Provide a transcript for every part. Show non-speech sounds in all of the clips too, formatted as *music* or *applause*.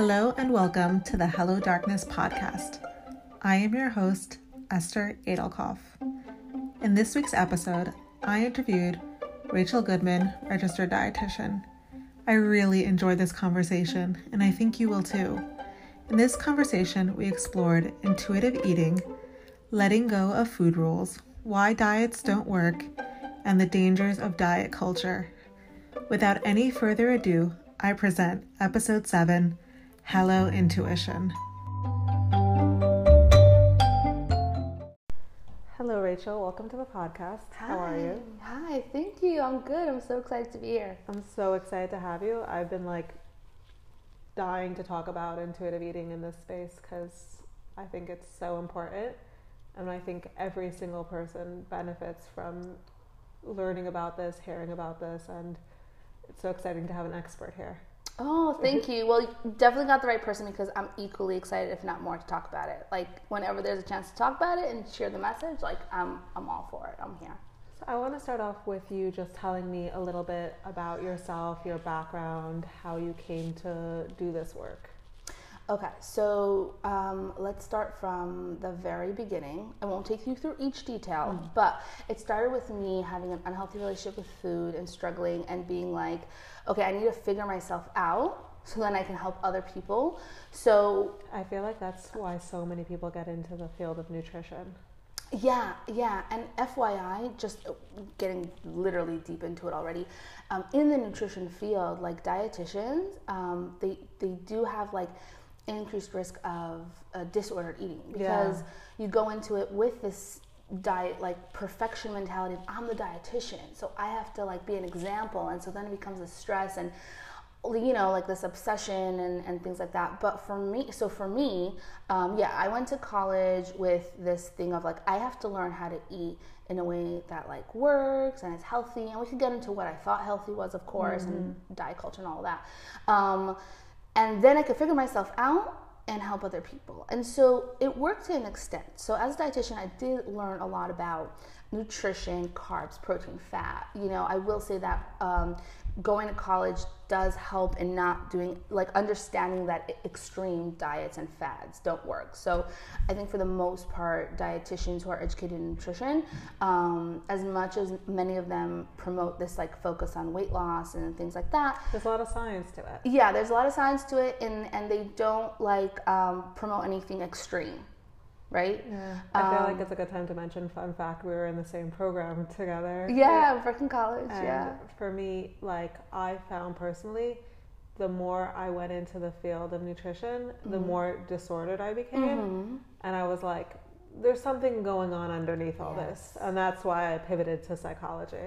Hello and welcome to the Hello Darkness podcast. I am your host, Esther Adelkoff. In this week's episode, I interviewed Rachel Goodman, registered dietitian. I really enjoyed this conversation, and I think you will too. In this conversation, we explored intuitive eating, letting go of food rules, why diets don't work, and the dangers of diet culture. Without any further ado, I present episode 7 Hello Intuition. Hello, Rachel. Welcome to the podcast. Hi. How are you? Hi, thank you. I'm good. I'm so excited to be here. I'm so excited to have you. I've been like dying to talk about intuitive eating in this space because I think it's so important. And I think every single person benefits from learning about this, hearing about this, and it's so exciting to have an expert here. Oh, thank you. Well, you definitely got the right person because I'm equally excited, if not more, to talk about it. Like whenever there's a chance to talk about it and share the message, like I'm, I'm all for it. I'm here. So I want to start off with you just telling me a little bit about yourself, your background, how you came to do this work. Okay, so um, let's start from the very beginning. I won't take you through each detail, but it started with me having an unhealthy relationship with food and struggling and being like, okay, I need to figure myself out so then I can help other people. So I feel like that's why so many people get into the field of nutrition. Yeah, yeah, and FYI, just uh, getting literally deep into it already. Um, in the nutrition field, like dietitians, um, they they do have like an increased risk of uh, disordered eating because you go into it with this diet like perfection mentality. of, I'm the dietitian, so I have to like be an example, and so then it becomes a stress and you know like this obsession and, and things like that but for me so for me um, yeah i went to college with this thing of like i have to learn how to eat in a way that like works and is healthy and we could get into what i thought healthy was of course and diet culture and all that um, and then i could figure myself out and help other people. And so it worked to an extent. So as a dietitian i did learn a lot about nutrition carbs protein fat. You know i will say that um, going to college does help in not doing like understanding that extreme diets and fads don't work. So i think for the most part dietitians who are educated in nutrition um, as much as many of them promote this like focus on weight loss and things like that. There's a lot of science to it. yeah there's a lot of science to it and and they don't like um, promote anything extreme right Yeah. I feel like Um, it's a good time to mention, fun fact, we were in the same program *laughs* together. yeah freaking college And yeah for me, like, I found personally, the more I went into the field of nutrition, the Mm-hmm. more disordered I became. And I was like, there's something going on underneath all this. And that's why I pivoted to psychology.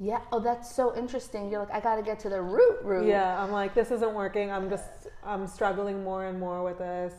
yeah oh that's so interesting you're like i gotta get to the root root Yeah, I'm like, this isn't working. I'm just, I'm struggling more and more with this.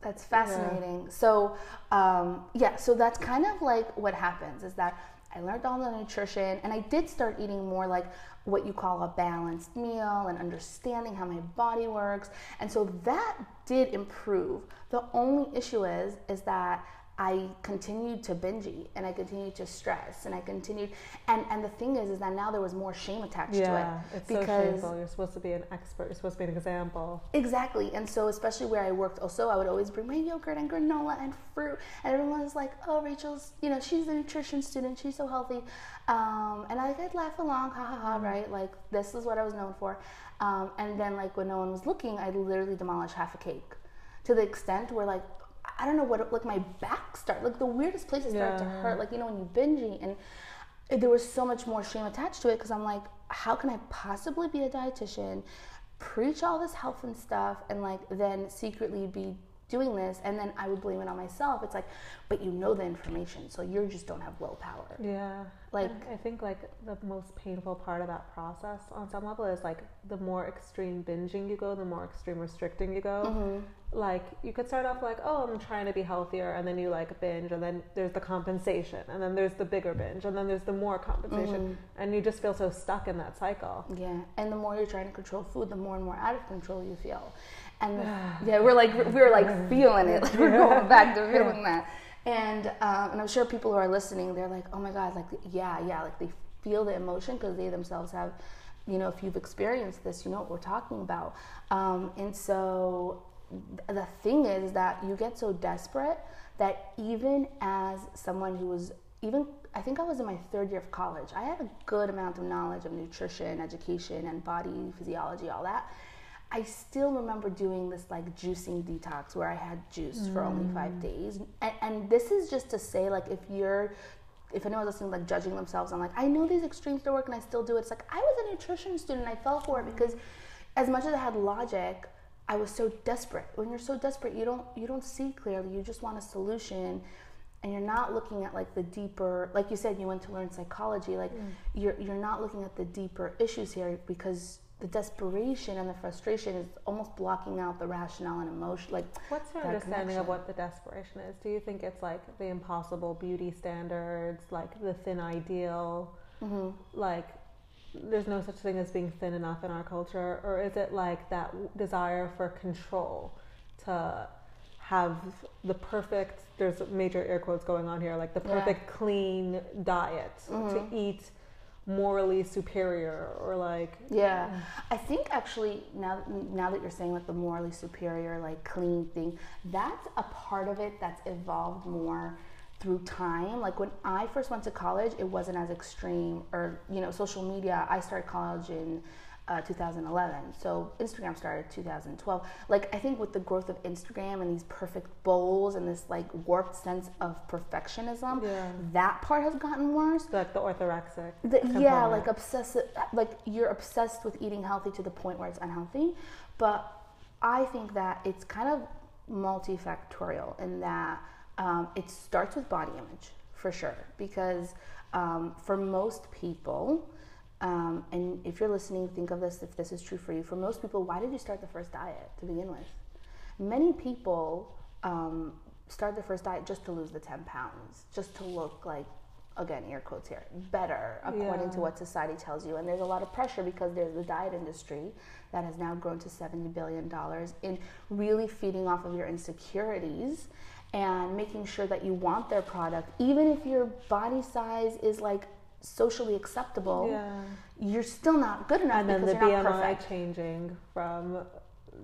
That's fascinating. So, um, yeah, so that's kind of like what happens is that I learned all the nutrition and I did start eating more like what you call a balanced meal and understanding how my body works. And so that did improve. The only issue is is that I continued to binge eat and I continued to stress and I continued and and the thing is is that now there was more shame attached Yeah, to it it's so shameful. You're supposed to be an expert. You're supposed to be an example. Exactly. And so, especially where I worked, also, I would always bring my yogurt and granola and fruit. And everyone was like, oh, Rachel's, you know, she's a nutrition student. She's so healthy. Um, and I, I'd laugh along, ha ha ha, right? Like, this is what I was known for. Um, and then, like, when no one was looking, I'd literally demolished half a cake to the extent where, like, I don't know what, like, my back started, like, the weirdest places started to hurt. Like, you know, when you binge eat. And there was so much more shame attached to it because I'm like, how can I possibly be a dietitian, preach all this health and stuff, and like then secretly be doing this? And then I would blame it on myself. It's like, but you know the information, so you just don't have willpower. Yeah. Like- I think like the most painful part of that process on some level is like the more extreme binging you go, the more extreme restricting you go. Mm-hmm. Like you could start off like, oh, I'm trying to be healthier, and then you like binge, and then there's the compensation, and then there's the bigger binge, and then there's the more compensation, Mm-hmm. and you just feel so stuck in that cycle. Yeah, and the more you're trying to control food, the more and more out of control you feel. And *sighs* yeah, we're like we're like feeling it, like *laughs* we're going back to feeling that. And um, and I'm sure people who are listening, they're like, oh my god, like yeah, yeah, like they feel the emotion because they themselves have you know, if you've experienced this, you know what we're talking about. Um, and so the thing is that you get so desperate that even as someone who was even I think I was in my third year of college. I had a good amount of knowledge of nutrition, education, and body physiology, all that. I still remember doing this like juicing detox where I had juice mm. for only five mm. days. And, and, this is just to say, like, if you're, if anyone's listening, like judging themselves, I'm like, I know these extremes don't work and I still do it. It's like, I was a nutrition student. I fell for it because as much as I had logic, I was so desperate. When you're so desperate, you don't, you don't see clearly. You just want a solution and you're not looking at like the deeper like you said you went to learn psychology like mm. you're you're not looking at the deeper issues here because the desperation and the frustration is almost blocking out the rationale and emotion like what's your understanding connection. of what the desperation is do you think it's like the impossible beauty standards like the thin ideal mm-hmm. like there's no such thing as being thin enough in our culture or is it like that desire for control to have the perfect there's major air quotes going on here like the perfect yeah. clean diet mm-hmm. to eat morally superior or like yeah i think actually now now that you're saying like the morally superior like clean thing that's a part of it that's evolved more through time like when i first went to college it wasn't as extreme or you know social media i started college in uh, 2011. So Instagram started 2012. Like I think with the growth of Instagram and these perfect bowls and this like warped sense of perfectionism, yeah. that part has gotten worse. Like the orthorexic. The, yeah, like obsessive. Like you're obsessed with eating healthy to the point where it's unhealthy. But I think that it's kind of multifactorial in that um, it starts with body image for sure because um, for most people um, and if you're listening, think of this if this is true for you. For most people, why did you start the first diet to begin with? Many people um, start the first diet just to lose the 10 pounds, just to look like, again, air quotes here, better according yeah. to what society tells you. And there's a lot of pressure because there's the diet industry that has now grown to $70 billion in really feeding off of your insecurities and making sure that you want their product, even if your body size is like socially acceptable, yeah. you're still not good enough. And then the BMI changing from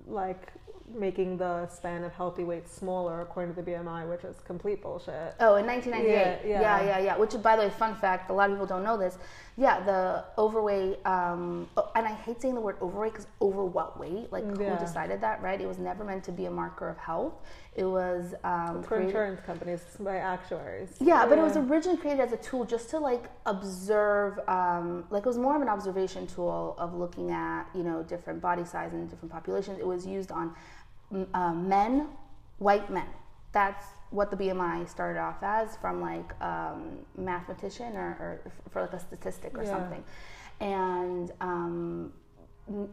like making the span of healthy weight smaller according to the BMI, which is complete bullshit. Oh, in 1998. Yeah, yeah, yeah, yeah. yeah. Which, by the way, fun fact, a lot of people don't know this. Yeah, the overweight, um, oh, and I hate saying the word overweight because over what weight? Like, yeah. who decided that, right? It was never meant to be a marker of health. It was um, for created, insurance companies by actuaries. Yeah, yeah, but it was originally created as a tool just to like observe. Um, like it was more of an observation tool of looking at you know different body size and different populations. It was used on uh, men, white men. That's what the BMI started off as from like um, mathematician or, or, for like a statistic or yeah. something. And um,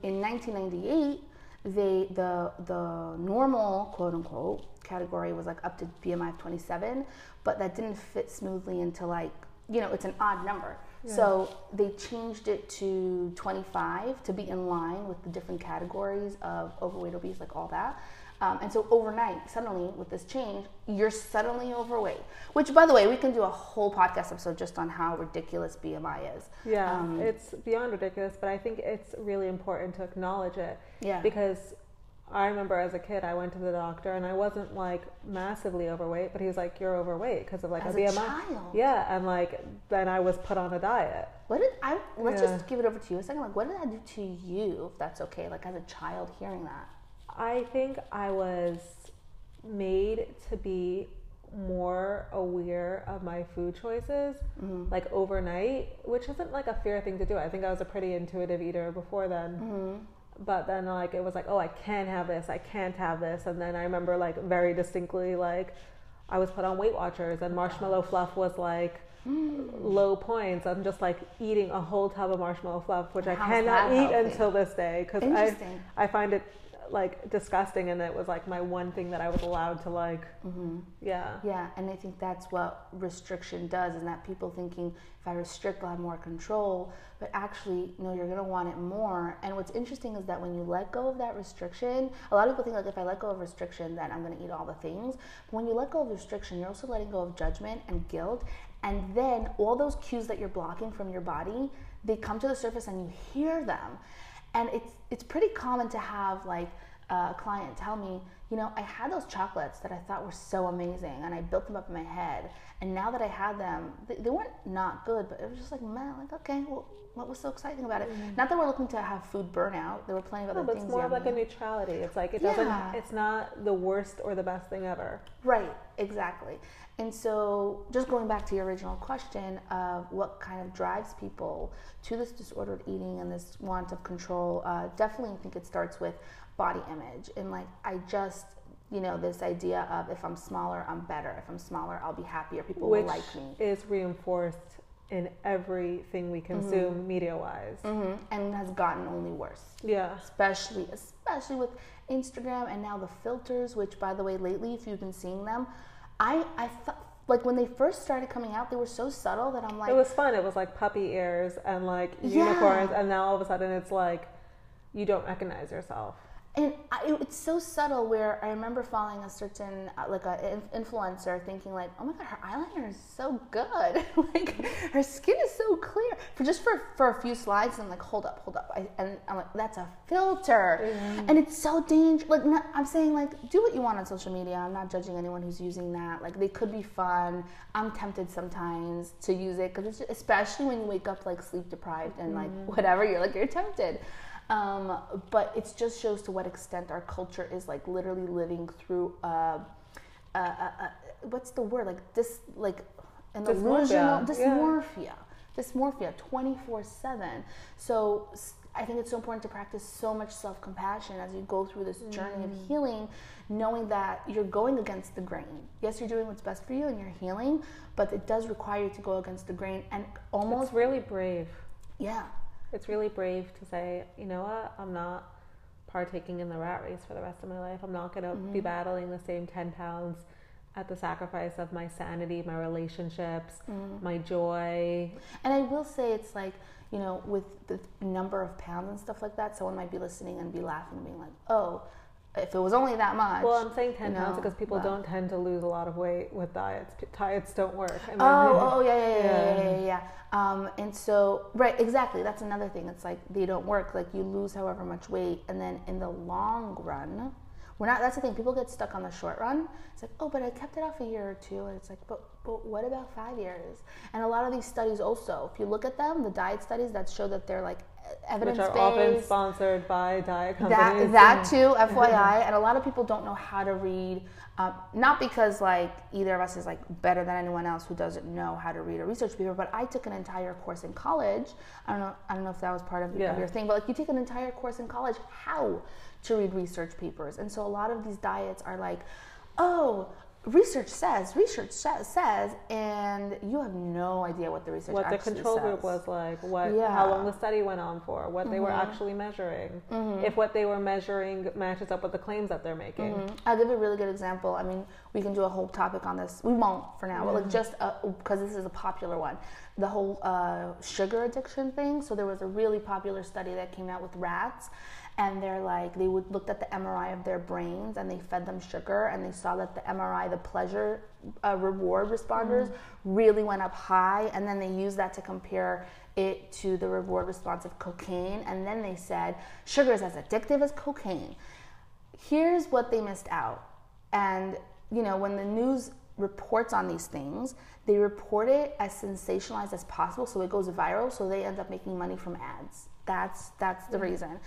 in 1998, they the the normal quote unquote category was like up to BMI of 27, but that didn't fit smoothly into like you know it's an odd number. Yeah. So they changed it to 25 to be in line with the different categories of overweight, obese, like all that. Um, and so overnight, suddenly with this change, you're suddenly overweight. Which, by the way, we can do a whole podcast episode just on how ridiculous BMI is. Yeah, um, it's beyond ridiculous, but I think it's really important to acknowledge it. Yeah. Because I remember as a kid, I went to the doctor and I wasn't like massively overweight, but he was like, "You're overweight because of like as a BMI." A child. Yeah, and like then I was put on a diet. What did I? Let's yeah. just give it over to you a second. Like, what did that do to you? If that's okay, like as a child hearing that. I think I was made to be more aware of my food choices mm-hmm. like overnight, which isn't like a fair thing to do. I think I was a pretty intuitive eater before then. Mm-hmm but then like it was like oh i can't have this i can't have this and then i remember like very distinctly like i was put on weight watchers and marshmallow fluff was like mm. low points i'm just like eating a whole tub of marshmallow fluff which i cannot eat until this day because i i find it like disgusting and it was like my one thing that i was allowed to like mm-hmm. yeah. Yeah and i think that's what restriction does is that people thinking if i restrict i'll have more control. But actually no you're going to want it more. And what's interesting is that when you let go of that restriction a lot of people think like if i let go of restriction then i'm going to eat all the things. But when you let go of restriction you're also letting go of judgment and guilt. And then all those cues that you're blocking from your body they come to the surface and you hear them. And it's it's pretty common to have like a client tell me, you know, I had those chocolates that I thought were so amazing and I built them up in my head. And now that I had them, they, they weren't not good, but it was just like, man, like, okay, well, what was so exciting about it? Mm-hmm. Not that we're looking to have food burnout. There were plenty of other no, but things. It's more like a neutrality. It's like it doesn't. Yeah. It's not the worst or the best thing ever. Right. Exactly. And so, just going back to your original question of what kind of drives people to this disordered eating and this want of control, uh, definitely think it starts with body image. And like, I just, you know, this idea of if I'm smaller, I'm better. If I'm smaller, I'll be happier. People Which will like me. is reinforced in everything we consume mm-hmm. media wise. Mm-hmm. And has gotten only worse. Yeah. Especially, especially with Instagram and now the filters, which, by the way, lately, if you've been seeing them, I, I thought like when they first started coming out, they were so subtle that I'm like. It was fun. It was like puppy ears and like yeah. unicorns, and now all of a sudden it's like you don't recognize yourself and I, it's so subtle where I remember following a certain uh, like a influencer thinking like oh my god her eyeliner is so good. *laughs* Like her skin is so clear. For just for for a few slides I'm like hold up hold up. I, and I'm like that's a filter. Mm-hmm. and it's so dangerous like not, I'm saying like do what you want on social media. I'm not judging anyone who's using that. Like they could be fun. I'm tempted sometimes to use it because especially when you wake up like sleep deprived and like mm-hmm. whatever you're like you're tempted um, but it just shows to what extent our culture is like literally living through uh, uh, uh, what's the word like this like an dysmorphia. dysmorphia yeah. dysmorphia 24 7 so I think it's so important to practice so much self compassion as you go through this journey mm. of healing, knowing that you're going against the grain. Yes, you're doing what's best for you and you're healing, but it does require you to go against the grain and almost. It's really brave. Yeah, it's really brave to say, you know what, I'm not partaking in the rat race for the rest of my life. I'm not going to mm-hmm. be battling the same 10 pounds at the sacrifice of my sanity, my relationships, mm-hmm. my joy. And I will say it's like, you know, with the number of pounds and stuff like that, someone might be listening and be laughing and being like, oh, if it was only that much. Well, I'm saying 10 pounds because people don't tend to lose a lot of weight with diets. Diets don't work. I mean, oh, *laughs* oh, yeah, yeah, yeah, yeah, yeah. yeah, yeah. Um, and so, right, exactly. That's another thing. It's like they don't work. Like you lose however much weight, and then in the long run, we're not. That's the thing. People get stuck on the short run. It's like, oh, but I kept it off a year or two, and it's like, but but what about five years? And a lot of these studies also, if you look at them, the diet studies that show that they're like evidence Which are often sponsored by diet companies. That, that too, *laughs* FYI. and a lot of people don't know how to read. Um, not because like either of us is like better than anyone else who doesn't know how to read a research paper, but I took an entire course in college. I don't know. I don't know if that was part of, yeah. of your thing, but like you take an entire course in college how to read research papers, and so a lot of these diets are like, oh, research says, research says, and you have no idea what the research what the control says. group was like, what yeah. how long the study went on for, what mm-hmm. they were mm-hmm. actually measuring, mm-hmm. if what they were measuring matches up with the claims that they're making. Mm-hmm. I'll give a really good example. I mean, we can do a whole topic on this. We won't for now, but like just because this is a popular one, the whole uh, sugar addiction thing. So there was a really popular study that came out with rats and they're like they would looked at the MRI of their brains and they fed them sugar and they saw that the MRI the pleasure uh, reward responders mm. really went up high. And then they used that to compare it to the reward response of cocaine. And then they said sugar is as addictive as cocaine. Here's what they missed out. And you know when the news reports on these things they report it as sensationalized as possible. So it goes viral. So they end up making money from ads. That's that's the mm. reason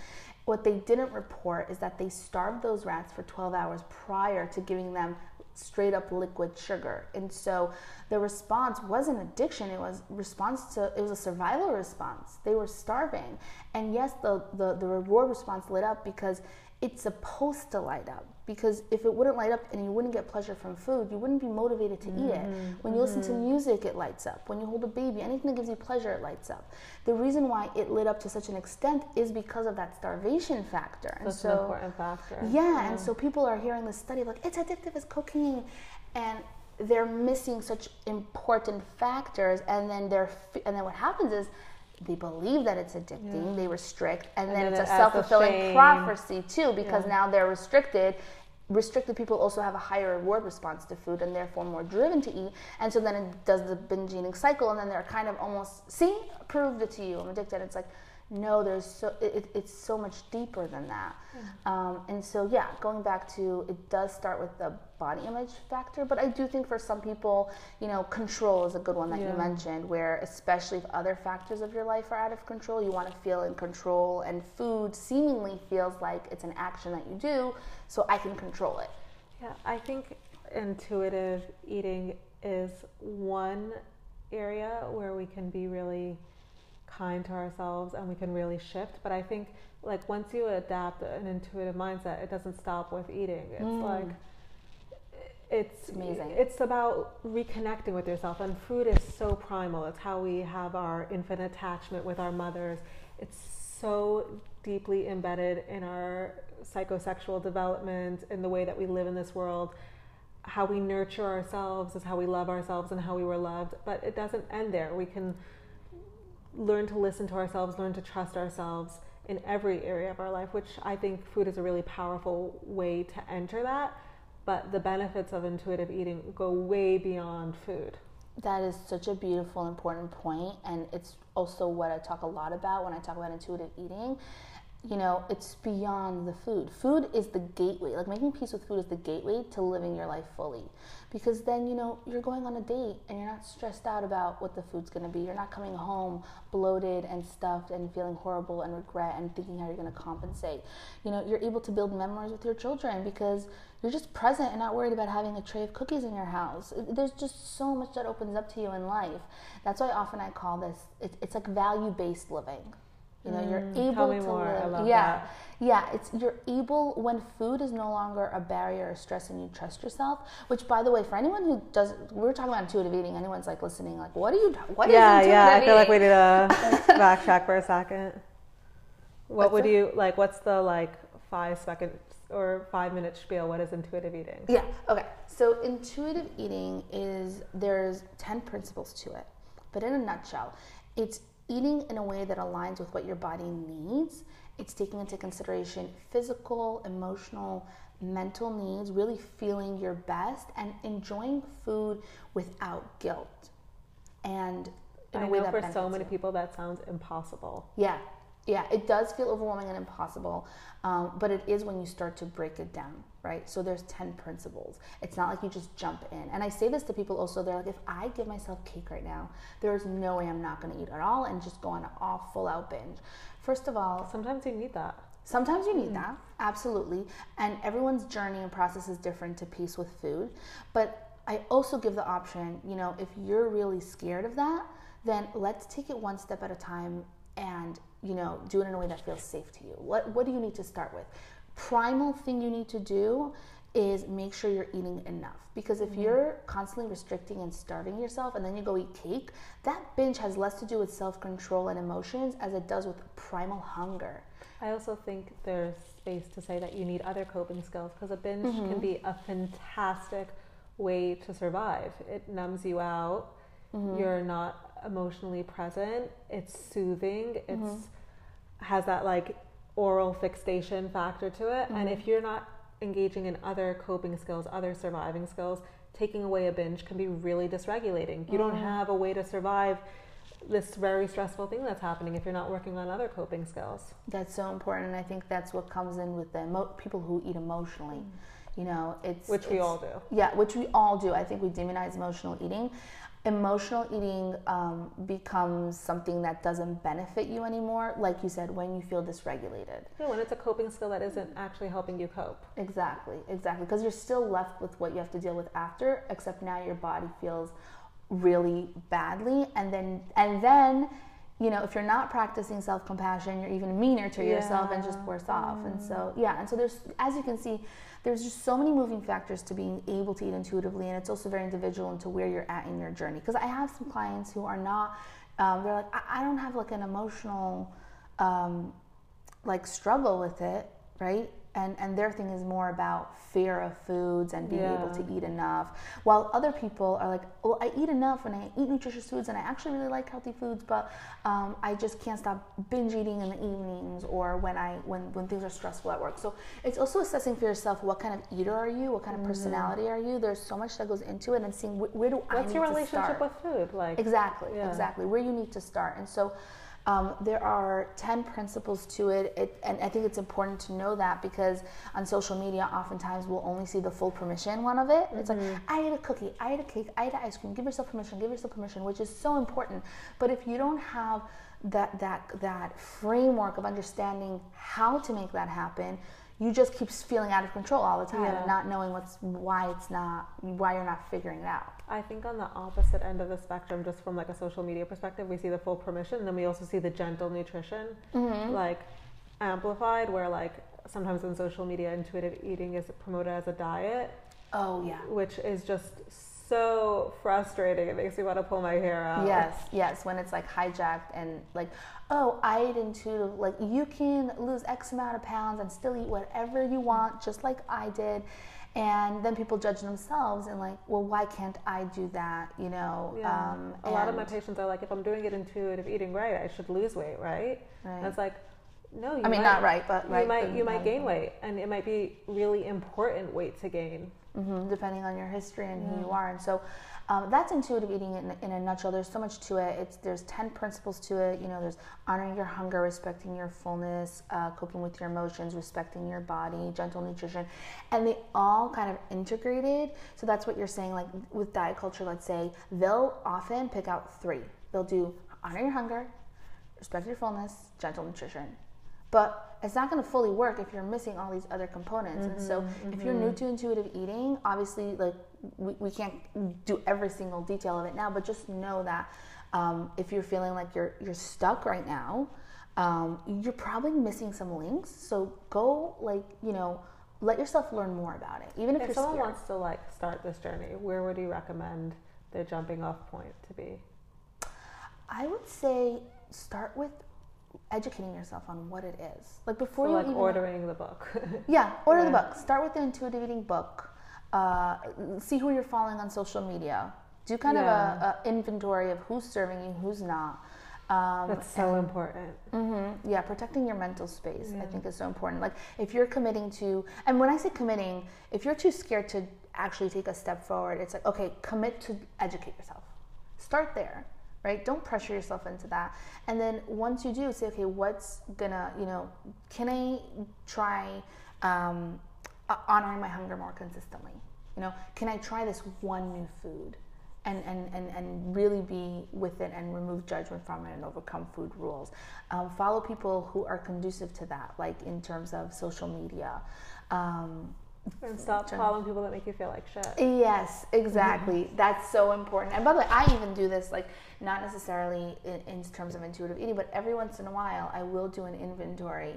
what they didn't report is that they starved those rats for 12 hours prior to giving them straight up liquid sugar. And so the response wasn't addiction, it was response to it was a survival response. They were starving. And yes, the, the, the reward response lit up because it's supposed to light up because if it wouldn't light up and you wouldn't get pleasure from food, you wouldn't be motivated to mm-hmm. eat it. Mm-hmm. When you mm-hmm. listen to mm-hmm. music, it lights up. When you hold a baby, anything that gives you pleasure, it lights up. The reason why it lit up to such an extent is because of that starvation factor. And so, an important factor. Yeah, yeah, and so people are hearing this study like it's addictive as cocaine, and they're missing such important factors. And then they're and then what happens is they believe that it's addicting, yeah. they restrict, and, and then, then, it's it a self fulfilling prophecy too, because yeah. now they're restricted restricted people also have a higher reward response to food and therefore more driven to eat. And so then it does the binge eating cycle and then they're kind of almost see proved it to you. I'm addicted. It's like no there's so it, it's so much deeper than that mm. um, and so yeah going back to it does start with the body image factor but i do think for some people you know control is a good one that yeah. you mentioned where especially if other factors of your life are out of control you want to feel in control and food seemingly feels like it's an action that you do so i can control it yeah i think intuitive eating is one area where we can be really kind to ourselves and we can really shift. But I think like once you adapt an intuitive mindset, it doesn't stop with eating. It's mm. like it's amazing. It's about reconnecting with yourself, and food is so primal. It's how we have our infant attachment with our mothers. It's so deeply embedded in our psychosexual development, in the way that we live in this world. How we nurture ourselves is how we love ourselves and how we were loved. But it doesn't end there. We can learn to listen to ourselves, learn to trust ourselves in every area of our life, which I think food is a really powerful way to enter that. But the benefits of intuitive eating go way beyond food. That is such a beautiful, important point, and it's also what I talk a lot about when I talk about intuitive eating you know, it's beyond the food. Food is the gateway. Like making peace with food is the gateway to living your life fully. Because then, you know, you're going on a date and you're not stressed out about what the food's gonna be. You're not coming home bloated and stuffed and feeling horrible and regret and thinking how you're gonna compensate. You know, you're able to build memories with your children because you're just present and not worried about having a tray of cookies in your house. There's just so much that opens up to you in life. That's why often I call this, it's like value based living. You know, you're mm, able to live. yeah. That. Yeah, it's you're able when food is no longer a barrier or stress and you trust yourself. Which, by the way, for anyone who does, we were talking about intuitive eating. Anyone's like listening, like, what are you? What yeah, is yeah. I feel like we need to *laughs* backtrack for a second. What what's would you like? What's the like five second or five minute spiel? What is intuitive eating? Yeah. Okay. So intuitive eating is there's ten principles to it, but in a nutshell, it's eating in a way that aligns with what your body needs. It's taking into consideration physical, emotional, mental needs, really feeling your best and enjoying food without guilt. And in I a way know that for so many you. people that sounds impossible. Yeah, yeah, it does feel overwhelming and impossible, um, but it is when you start to break it down, right? So there's 10 principles. It's not like you just jump in. And I say this to people also, they're like, if I give myself cake right now, there's no way I'm not gonna eat at all and just go on an all full out binge. First of all, sometimes you need that. Sometimes you need mm. that, absolutely. And everyone's journey and process is different to peace with food. But I also give the option, you know, if you're really scared of that, then let's take it one step at a time and you know, do it in a way that feels safe to you. What what do you need to start with? Primal thing you need to do is make sure you're eating enough because if mm-hmm. you're constantly restricting and starving yourself and then you go eat cake, that binge has less to do with self-control and emotions as it does with primal hunger. I also think there's space to say that you need other coping skills because a binge mm-hmm. can be a fantastic way to survive. It numbs you out. Mm-hmm. You're not emotionally present. It's soothing. It's mm-hmm has that like oral fixation factor to it. Mm-hmm. And if you're not engaging in other coping skills, other surviving skills, taking away a binge can be really dysregulating. You mm-hmm. don't have a way to survive this very stressful thing that's happening if you're not working on other coping skills. That's so important, and I think that's what comes in with the emo- people who eat emotionally. You know, it's which it's, we all do. Yeah, which we all do. I think we demonize emotional eating emotional eating um, becomes something that doesn't benefit you anymore like you said when you feel dysregulated. Yeah when it's a coping skill that isn't actually helping you cope. Exactly exactly because you're still left with what you have to deal with after except now your body feels really badly and then and then you know if you're not practicing self-compassion you're even meaner to yeah. yourself and just worse off and so yeah and so there's as you can see there's just so many moving factors to being able to eat intuitively, and it's also very individual into where you're at in your journey. Because I have some clients who are not, um, they're like, I, I, don't have like an emotional, um, like struggle with it, right? And and their thing is more about fear of foods and being able to eat enough while other people are like well i eat enough and i eat nutritious foods and i actually really like healthy foods but um, i just can't stop binge eating in the evenings or when i when when things are stressful at work so it's also assessing for yourself what kind of eater are you what kind of personality are you there's so much that goes into it and seeing wh- where do i What's your relationship with food? Like, Exactly, Yeah. exactly. Where you need to start. And so um, there are 10 principles to it, it. And I think it's important to know that because on social media, oftentimes we'll only see the full permission one of it. It's like, I ate a cookie, I ate a cake, I ate ice cream. Give yourself permission, give yourself permission, which is so important. But if you don't have that, that, that framework of understanding how to make that happen, you just keep feeling out of control all the time Yeah. and not knowing what's why it's not why you're not figuring it out. I think on the opposite end of the spectrum, just from like a social media perspective, we see the full permission, and then we also see the gentle nutrition, Mm-hmm. like amplified, where like sometimes in social media, intuitive eating is promoted as a diet, Oh yeah. which is just so frustrating. It makes me want to pull my hair out. Yes, yes, when it's like hijacked and like, oh, I ate intuitive, like you can lose X amount of pounds and still eat whatever you want, just like I did. And then people judge themselves and like, well, why can't I do that? You know? Yeah. Um, a lot of my patients are like, if I'm doing it intuitive eating right, I should lose weight, right? Right. And it's like, no, you I mean, might, not right, but you might you might gain weight, and it might be really important weight to gain. hmm depending on your history and who you are. And so um, that's intuitive eating in, in a nutshell. There's so much to it. It's there's ten principles to it. You know, there's honoring your hunger, respecting your fullness, uh, coping with your emotions, respecting your body, gentle nutrition, and they all kind of integrated. So that's what you're saying. Like with diet culture, let's say they'll often pick out three. They'll do honor your hunger, respect your fullness, gentle nutrition. But it's not going to fully work if you're missing all these other components. And so, if you're new to intuitive eating, obviously, like we, we can't do every single detail of it now, but just know that um, if you're feeling like you're you're stuck right now, um, you're probably missing some links. So go like you know, let yourself learn more about it, even if, If someone scared. wants to like start this journey, where would you recommend their jumping off point to be? I would say start with educating yourself on what it is. Like before So you like even ordering the book. *laughs* Yeah, order the book. Start with the intuitive eating book. Uh, see who you're following on social media. Do kind Yeah. of a, a inventory of who's serving you, who's not. Um, That's so important. hmm Yeah, protecting your mental space, I think, is so important. Like, if you're committing to, and when I say committing, if you're too scared to actually take a step forward, it's like, okay, commit to educate yourself. Start there, right? Don't pressure yourself into that. And then once you do, say, okay, what's gonna, you know, can I try um, uh, honoring my hunger more consistently? You know, can I try this one new food? and, and, and, and really be with it and remove judgment from it and overcome food rules. Um, follow people who are conducive to that, like in terms of social media. Um, And stop following people that make you feel like shit. yes, exactly. Mm-hmm. That's so important. And by the way, I even do this, like not necessarily in, in terms of intuitive eating, but every once in a while, I will do an inventory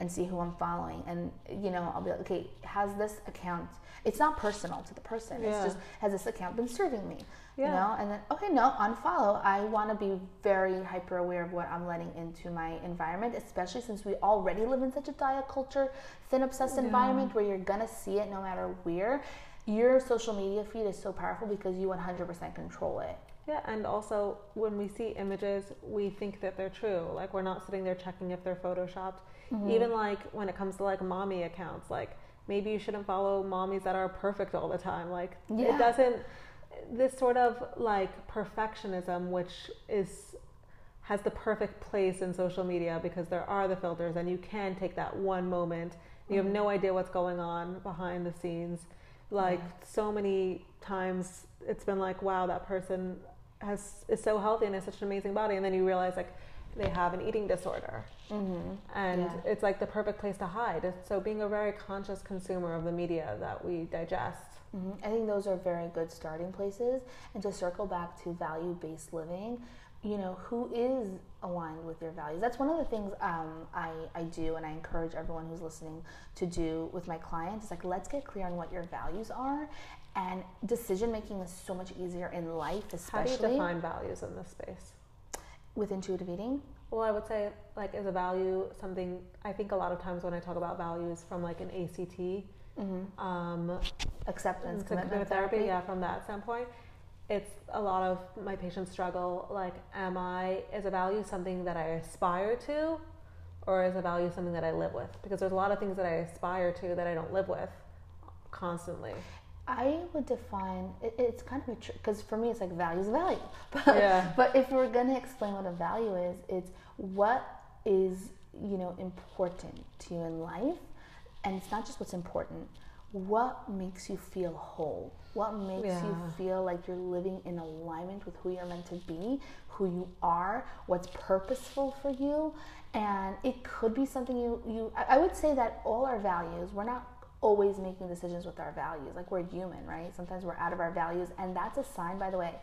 and see who I'm following. And you know, I'll be like, okay, has this account? It's not personal to the person. Yeah. It's just has this account been serving me? Yeah. You know, and then okay, no, unfollow. I want to be very hyper aware of what I'm letting into my environment, especially since we already live in such a diet culture, thin obsessed environment where you're gonna see it no matter where. Your social media feed is so powerful because you 100% control it. Yeah, and also when we see images, we think that they're true. Like we're not sitting there checking if they're photoshopped. Mm-hmm. Even like when it comes to like mommy accounts, like maybe you shouldn't follow mommies that are perfect all the time. Like Yeah. it doesn't this sort of like perfectionism which is has the perfect place in social media because there are the filters and you can take that one moment. You have no idea what's going on behind the scenes. Like so many times it's been like, wow, that person has is so healthy and has such an amazing body and then you realize like they have an eating disorder. Mm-hmm. And Yeah. it's like the perfect place to hide. So being a very conscious consumer of the media that we digest. Mhm. I think those are very good starting places. And to circle back to value based living, you know, who is aligned with your values? That's one of the things um, I, I do, and I encourage everyone who's listening to do with my clients. It's like, let's get clear on what your values are. And decision making is so much easier in life, especially. How do you define values in this space? with intuitive eating. Well, I would say like is a value something I think a lot of times when I talk about values from like an ACT Mm-hmm. um, Acceptance, it's commitment commitment therapy, yeah, from that standpoint, it's a lot of my patients struggle. Like, am I is a value something that I aspire to, or is a value something that I live with? Because there's a lot of things that I aspire to that I don't live with constantly. I would define it, it's kind of a because for me it's like value is value. But, *laughs* Yeah. but if we're gonna explain what a value is, it's what is you know important to you in life, and it's not just what's important. What makes you feel whole? What makes you feel like you're living in alignment with who you're meant to be, who you are, what's purposeful for you, and it could be something you you. I I would say that all our values, we're not always making decisions with our values. Like we're human, right? Sometimes we're out of our values, and that's a sign, by the way.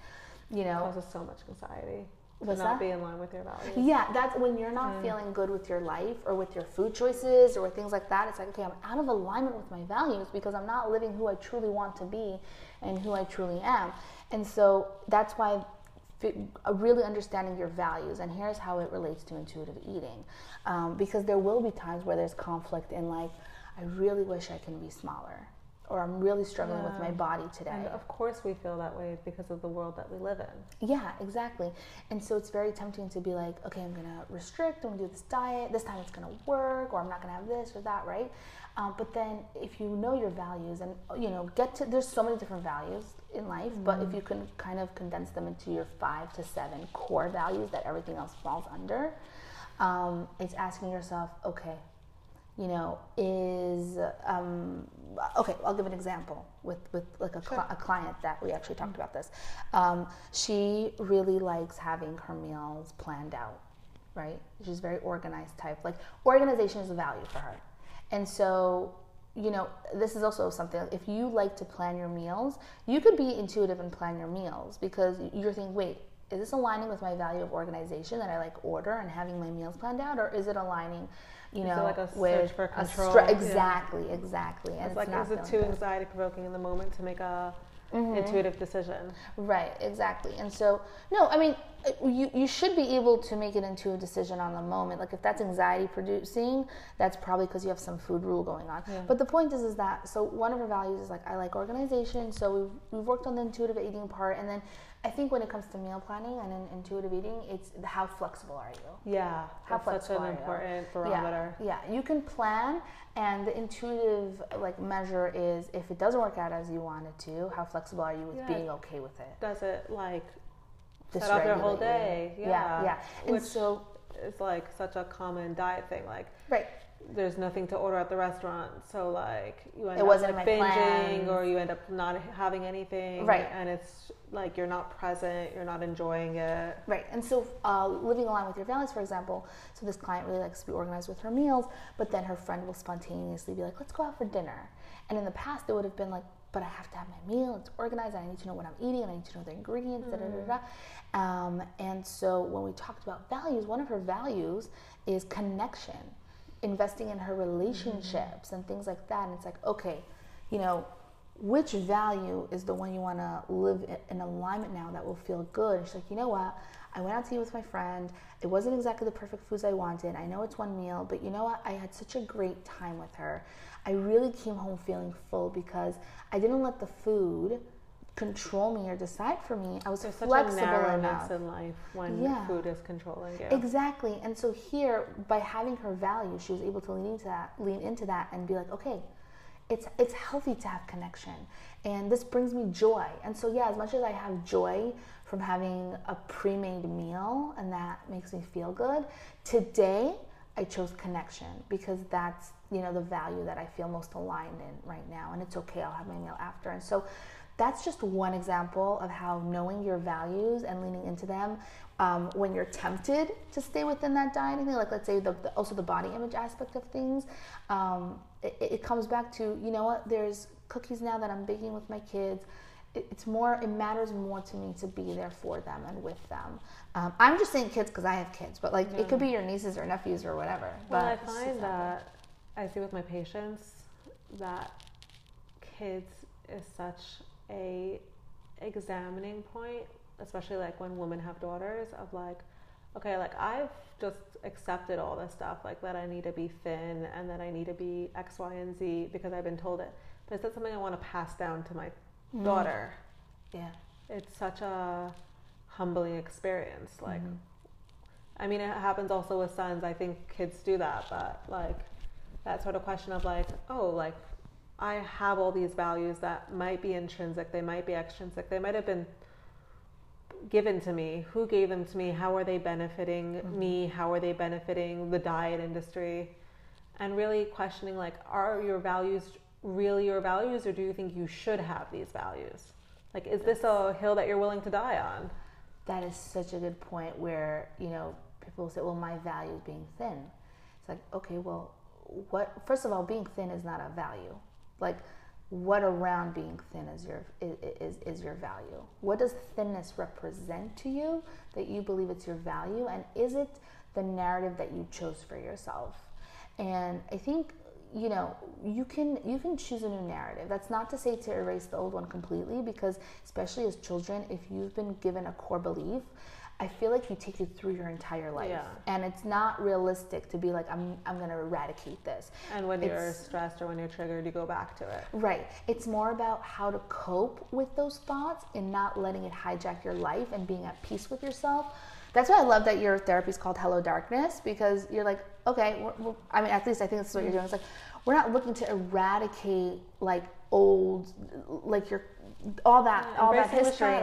You know, causes so much anxiety to What's not that? be in line with your values. yeah, that's when you're not feeling good with your life or with your food choices or with things like that. It's like, okay, I'm out of alignment with my values because I'm not living who I truly want to be and who I truly am. And so that's why uh, really understanding your values and here's how it relates to intuitive eating um, because there will be times where there's conflict in like i really wish i can be smaller or i'm really struggling with my body today And of course, we feel that way because of the world that we live in. Yeah, exactly. And so it's very tempting to be like, okay, I'm gonna restrict, I'm gonna do this diet, this time it's gonna work, or I'm not gonna have this or that, right? Um, but then if you know your values and, you know, get to, there's so many different values in life, but if you can kind of condense them into your five to seven core values that everything else falls under, um, it's asking yourself, okay, you know, is um, okay. I'll give an example with with like a, cli a client that we actually talked about this. Um, she really likes having her meals planned out, right? She's very organized type. Like organization is a value for her, and so you know this is also something. If you like to plan your meals, you could be intuitive and plan your meals because you're thinking, wait. Is this aligning with my value of organization that I like order and having my meals planned out, or is it aligning, you know, like a search with for control? stra- Yeah. exactly, exactly. And It's like, not is it too. Mm-hmm. anxiety provoking in the moment to make a intuitive decision? Right, exactly. And so, no, I mean, uh, you, you should be able to make it into a decision on the moment. Like if that's anxiety producing, that's probably because you have some food rule going on. Yeah. But the point is, is that so one of our values is like I like organization. So we've, we've worked on the intuitive eating part, and then I think when it comes to meal planning and in intuitive eating, it's how flexible are you? Yeah, How that's such an you? important barometer. Yeah, yeah, you can plan, and the intuitive like measure is if it doesn't work out as you want it to, how flexible are you with Yeah. being okay with it? Does it like set up your whole day? Yeah, yeah. And Which so, is like such a common diet thing. Like right, there's nothing to order at the restaurant, so like you end It up wasn't like in binging, plans. or you end up not having anything, Right. And it's like you're not present, you're not enjoying it. right. And so, uh, living along with your values, for example, so this client really likes to be organized with her meals, but then her friend will spontaneously be like, let's go out for dinner. And in the past, it would have been like, but I have to have my meal, it's organized, and I need to know what I'm eating, and I need to know the ingredients, da da da da. Um, and so, when we talked about values, one of her values is connection, investing in her relationships and things like that. And it's like, okay, you know, which value is the one you want to live in alignment now that will feel good? And she's like, you know what? I went out to eat with my friend. It wasn't exactly the perfect foods I wanted. I know it's one meal, but you know what? I had such a great time with her. I really came home feeling full because I didn't let the food control me or decide for me. I was There's flexible enough. in life when Yeah. food is controlling you. Exactly. And so here, by having her value, she was able to lean into that, lean into that, and be like, okay, it's it's healthy to have connection, and this brings me joy. And so yeah, as much as I have joy from having a pre-made meal, and that makes me feel good, today I chose connection because that's you know the value that I feel most aligned in right now, and it's okay. I'll have my meal after, and so that's just one example of how knowing your values and leaning into them um, when you're tempted to stay within that dieting thing like let's say the, the- also the body image aspect of things um, it, it comes back to you know what there's cookies now that i'm baking with my kids. It, it's more it matters more to me to be there for them and with them. Um, i'm just saying kids because i have kids but like it could be your nieces or nephews or whatever Well, but I find that- that I see with my patients that kids is such a examining point, especially like when women have daughters of like, okay, like I've just accepted all this stuff, like that I need to be thin and that I need to be X, Y, and Z because I've been told it. But is that something I want to pass down to my mm. daughter? Yeah. It's such a humbling experience. Like, mm-hmm. I mean, it happens also with sons. I think kids do that, but like that sort of question of like, oh, like I have all these values that might be intrinsic, they might be extrinsic, they might have been given to me? Who gave them to me? How are they benefiting mm-hmm. me? How are they benefiting the diet industry? And really questioning like, are your values really your values, or do you think you should have these values? Like, is this a hill that you're willing to die on? That is such a good point where, you know, people say, well, my value is being thin. It's like, okay, well, what, first of all, being thin is not a value. Like, what around being thin is your is, is your value? What does thinness represent to you that you believe it's your value? And is it the narrative that you chose for yourself? And i think you know you can you can choose a new narrative. That's not to say to erase the old one completely because especially as children if you've been given a core belief I feel like you take it through your entire life. Yeah. And it's not realistic to be like, I'm, I'm going to eradicate this. And when it's, you're stressed or when you're triggered, you go back to it. Right. It's more about how to cope with those thoughts and not letting it hijack your life and being at peace with yourself. That's why I love that your therapy is called Hello Darkness because you're like, okay, we're, we're, I mean, at least I think that's what you're doing. It's like, we're not looking to eradicate like old, like your all that yeah, all that history.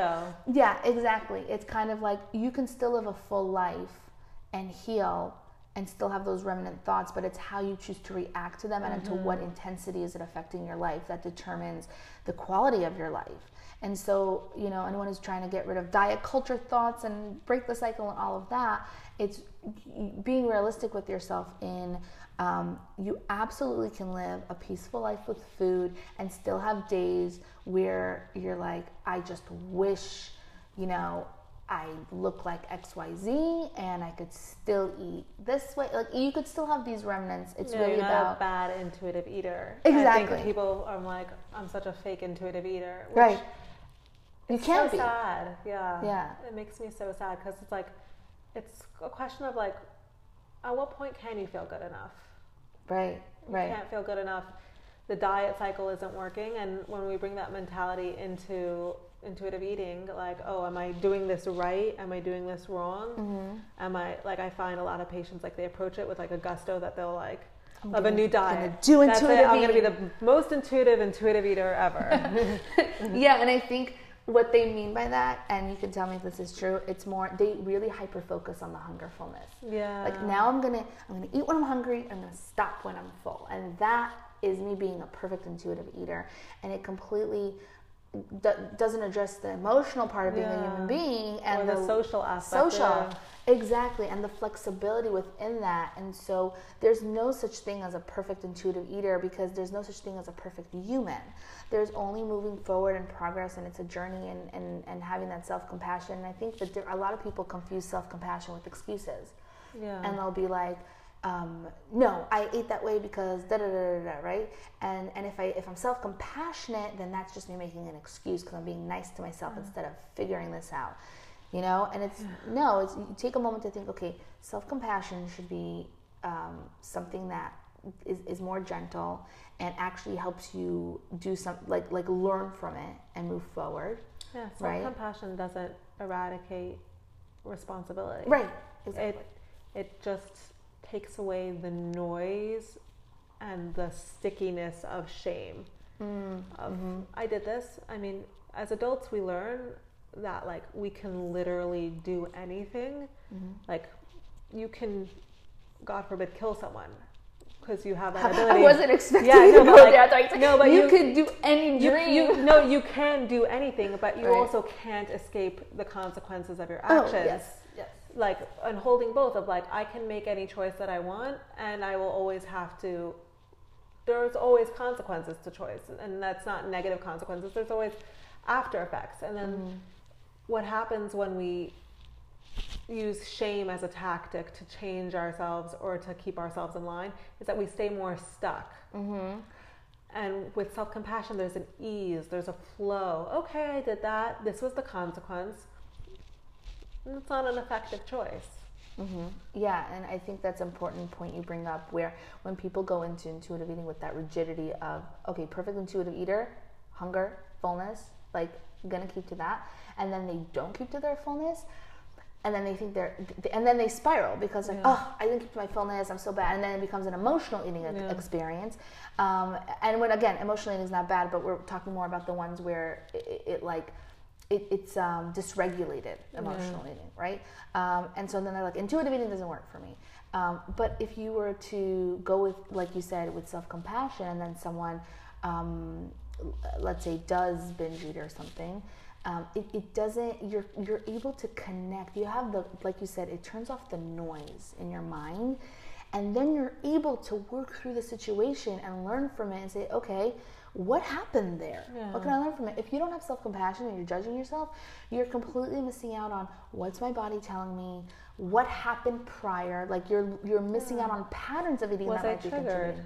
yeah exactly. It's kind of like you can still live a full life and heal and still have those remnant thoughts but it's how you choose to react to them mm-hmm. and to what intensity is it affecting your life that determines the quality of your life. And so you know anyone who's trying to get rid of diet culture thoughts and break the cycle and all of that it's being realistic with yourself in um, you absolutely can live a peaceful life with food and still have days where you're like, I just wish, you know, I look like XYZ and I could still eat this way. Like you could still have these remnants. It's no, really you're not about a bad intuitive eater. Exactly. I think people are like, I'm such a fake intuitive eater. right. You can't so be. sad. Yeah. Yeah. It makes me so sad because it's like, it's a question of like, at what point can you feel good enough? Right, right. You can't feel good enough. The diet cycle isn't working, and when we bring that mentality into intuitive eating, like, oh, am I doing this right? Am I doing this wrong? Mm-hmm. Am I like? I find a lot of patients like they approach it with like a gusto that they'll like. I'm of gonna, a new diet. Do intuitive. I'm going to be the most intuitive intuitive eater ever. *laughs* yeah, and I think what they mean by that, and you can tell me if this is true, it's more they really hyper focus on the hungerfulness. Yeah. Like now I'm gonna I'm gonna eat when I'm hungry, I'm gonna stop when I'm full. And that is me being a perfect intuitive eater. And it completely d- doesn't address the emotional part of being yeah. a human being and the, the social aspect. Social. Yeah. Exactly, and the flexibility within that. And so there's no such thing as a perfect intuitive eater because there's no such thing as a perfect human. There's only moving forward and progress, and it's a journey and, and, and having that self compassion. And I think that there, a lot of people confuse self compassion with excuses. Yeah. And they'll be like, um, no, I ate that way because da da da da, right? And and if I if I'm self compassionate, then that's just me making an excuse because I'm being nice to myself mm. instead of figuring this out you know and it's no it's you take a moment to think okay self-compassion should be um, something that is, is more gentle and actually helps you do some like like learn from it and move forward yeah self-compassion right? doesn't eradicate responsibility right exactly. it it just takes away the noise and the stickiness of shame mm. of mm-hmm. i did this i mean as adults we learn that like we can literally do anything. Mm-hmm. Like you can, God forbid, kill someone because you have that *laughs* ability. I wasn't expecting yeah, no, to go like, there. I like, no, but you, you, could do any dream. You, you, no, you can do anything, but you right. also can't escape the consequences of your oh, actions. Oh, yes. Like, and holding both of like, I can make any choice that I want, and I will always have to. There's always consequences to choice, and that's not negative consequences. There's always after effects, and then. Mm what happens when we use shame as a tactic to change ourselves or to keep ourselves in line is that we stay more stuck. Mm-hmm. And with self compassion, there's an ease, there's a flow. Okay, I did that. This was the consequence. It's not an effective choice. Mm-hmm. Yeah, and I think that's an important point you bring up where when people go into intuitive eating with that rigidity of, okay, perfect intuitive eater, hunger, fullness, like, gonna keep to that, and then they don't keep to their fullness, and then they think they're, and then they spiral because like, yeah. oh, I didn't keep to my fullness, I'm so bad, and then it becomes an emotional eating yeah. experience. Um, and when again, emotional eating is not bad, but we're talking more about the ones where it, it like it, it's um, dysregulated emotional yeah. eating, right? Um, and so then they're like, intuitive eating doesn't work for me. Um, but if you were to go with, like you said, with self compassion, and then someone, um, let's say, does binge eat or something, um, it, it doesn't. You're you're able to connect. You have the, like you said, it turns off the noise in your mind, and then you're able to work through the situation and learn from it and say, okay what happened there? Yeah. What can I learn from it? If you don't have self compassion and you're judging yourself, you're completely missing out on what's my body telling me, what happened prior. Like you're you're missing yeah. out on patterns of eating Was that I might triggered? be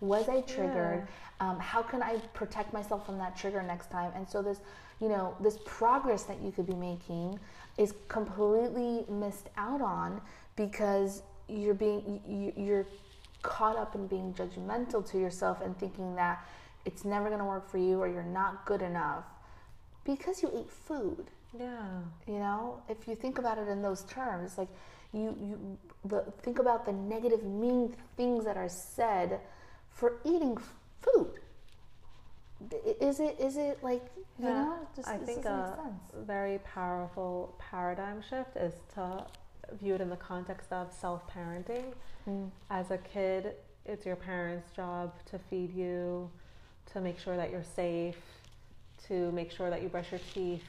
Was I triggered? Yeah. Um, how can I protect myself from that trigger next time? And so this, you know, this progress that you could be making is completely missed out on because you're being you're caught up in being judgmental to yourself and thinking that it's never going to work for you or you're not good enough because you ate food. Yeah. You know, if you think about it in those terms, like you you the, think about the negative mean things that are said for eating food. Is it is it like you yeah, know? Just, I think a very powerful paradigm shift is to view it in the context of self parenting. Mm. As a kid, it's your parents' job to feed you, to make sure that you're safe, to make sure that you brush your teeth,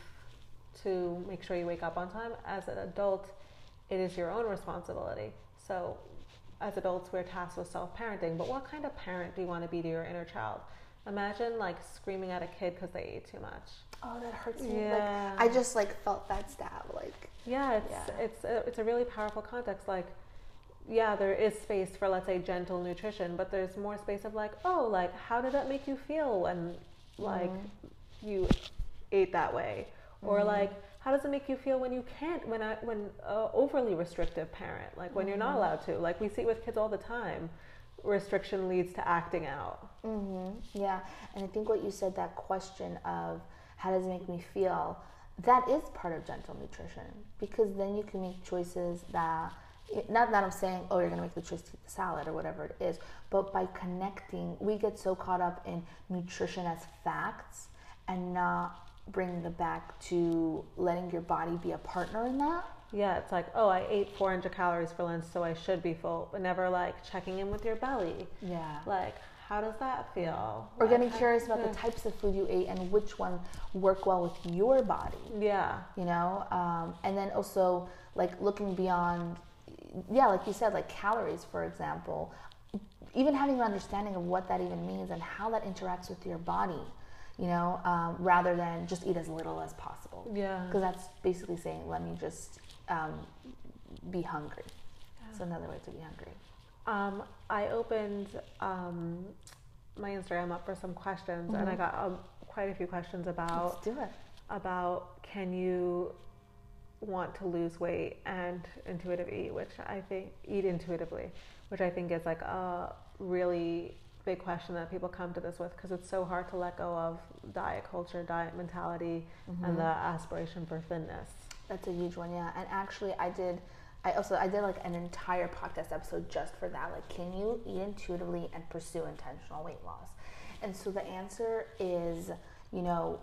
to make sure you wake up on time. As an adult, it is your own responsibility. So, as adults, we're tasked with self parenting, but what kind of parent do you want to be to your inner child? Imagine like screaming at a kid because they ate too much. Oh, that hurts me. Yeah. Like, I just like felt that stab. Like yeah, it's yeah. it's a, it's a really powerful context. Like yeah, there is space for let's say gentle nutrition, but there's more space of like, oh, like how did that make you feel when like mm-hmm. you ate that way, or mm-hmm. like how does it make you feel when you can't when I when uh, overly restrictive parent like when mm-hmm. you're not mm-hmm. allowed to like we see with kids all the time, restriction leads to acting out. Mm-hmm. Yeah, and I think what you said that question of how does it make me feel that is part of gentle nutrition because then you can make choices that not that I'm saying, oh, you're going to make the choice to eat the salad or whatever it is, but by connecting, we get so caught up in nutrition as facts and not bringing it back to letting your body be a partner in that. Yeah, it's like, oh, I ate 400 calories for lunch, so I should be full, but never like checking in with your belly. Yeah. Like, how does that feel? Or getting curious about the types of food you ate and which one work well with your body. Yeah. You know, um, and then also like looking beyond yeah, like you said, like calories, for example, even having an understanding of what that even means and how that interacts with your body, you know, um, rather than just eat as little as possible. Yeah. Because that's basically saying, let me just um, be hungry. Yeah. It's another way to be hungry. Um, I opened um, my Instagram up for some questions, mm-hmm. and I mm-hmm. got um, quite a few questions about. Let's do it. About can you want to lose weight and intuitive eat, which I think eat intuitively, which I think is like a really big question that people come to this with because it's so hard to let go of diet culture, diet mentality, mm-hmm. and the aspiration for thinness. That's a huge one, yeah. And actually, I did. I also I did like an entire podcast episode just for that. Like, can you eat intuitively and pursue intentional weight loss? And so the answer is, you know,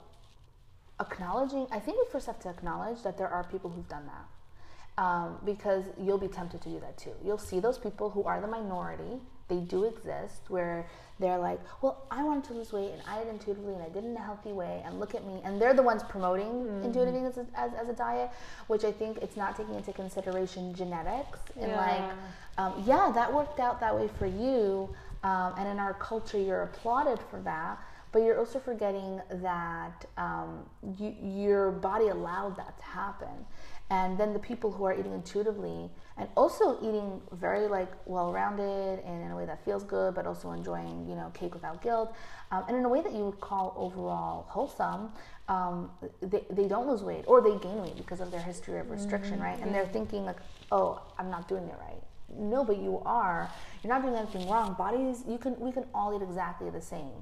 acknowledging, I think we first have to acknowledge that there are people who've done that. Um, because you'll be tempted to do that too. You'll see those people who are the minority, they do exist, where they're like, well, I wanted to lose weight and I did intuitively and I did it in a healthy way and look at me. And they're the ones promoting mm. intuitive eating as, as, as, a diet, which I think it's not taking into consideration genetics. And yeah. like, um, yeah, that worked out that way for you. Um, and in our culture, you're applauded for that but you're also forgetting that um, you, your body allowed that to happen And then the people who are eating intuitively and also eating very like well-rounded and in a way that feels good, but also enjoying you know cake without guilt, um, and in a way that you would call overall wholesome. Um, they, they don't lose weight or they gain weight because of their history of restriction, Mm-hmm. right? And they're thinking like, oh, I'm not doing it right. No, but you are. You're not doing anything wrong. Bodies, you can we can all eat exactly the same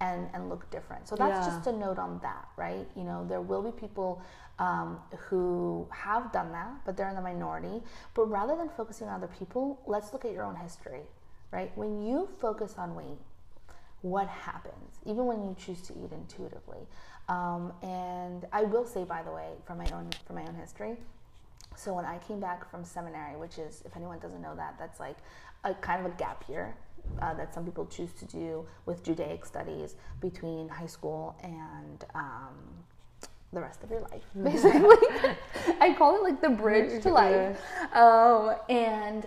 and and look different. So that's Yeah. just a note on that, right? You know, there will be people um, who have done that, but they're in the minority. But rather than focusing on other people, let's look at your own history, right? When you focus on weight, what happens, even when you choose to eat intuitively. Um, and I will say, by the way, from my own from my own history, so when I came back from seminary, which is, if anyone doesn't know that, that's like a kind of a gap year uh, that some people choose to do with Judaic studies between high school and um, the rest of your life, basically. *laughs* I call it like the bridge to life. Um, and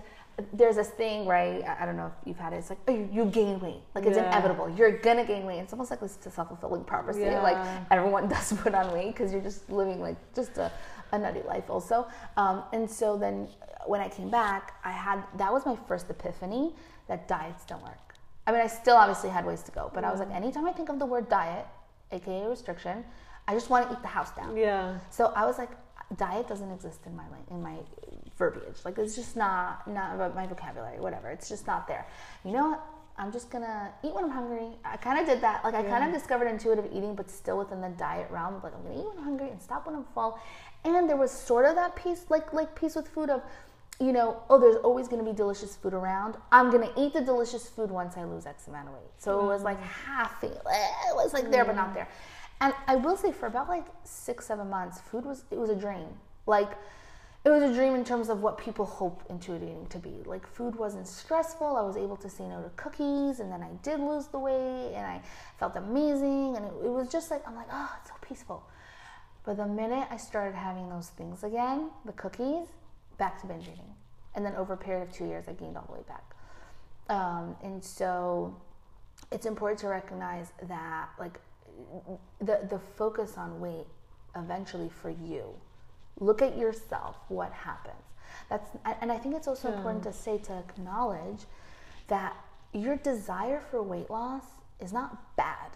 there's this thing, right? I don't know if you've had it. It's like, oh, you, you gain weight. Like it's Yeah. inevitable. You're gonna gain weight. It's almost like this a self fulfilling prophecy. Like everyone *laughs* does put on weight because you're just living like just a, a nutty life also. Um, and so then when I came back, I had that was my first epiphany that diets don't work. I mean, I still obviously had ways to go, but I was like, anytime I think of the word diet, aka restriction, I just want to eat the house down. Yeah. So I was like, diet doesn't exist in my in my verbiage. Like it's just not not about my vocabulary. Whatever. It's just not there. You know what? I'm just gonna eat when I'm hungry. I kind of did that. Like I kind of discovered intuitive eating, but still within the diet realm. Like I'm gonna eat when I'm hungry and stop when I'm full. And there was sort of that piece, like like piece with food of, you know, oh, there's always gonna be delicious food around. I'm gonna eat the delicious food once I lose X amount of weight. So it was like mm. half. Eh, it was like there but not mm. there. And I will say, for about like six, seven months, food was it was a dream. Like it was a dream in terms of what people hope intuitive eating to be. Like food wasn't stressful. I was able to say no to cookies, and then I did lose the weight, and I felt amazing. And it, it was just like I'm like, oh, it's so peaceful. But the minute I started having those things again, the cookies, back to binge eating, and then over a period of two years, I gained all the way back. Um, and so it's important to recognize that like the the focus on weight eventually for you. Look at yourself what happens. That's and i think it's also important to say to acknowledge that your desire for weight loss is not bad.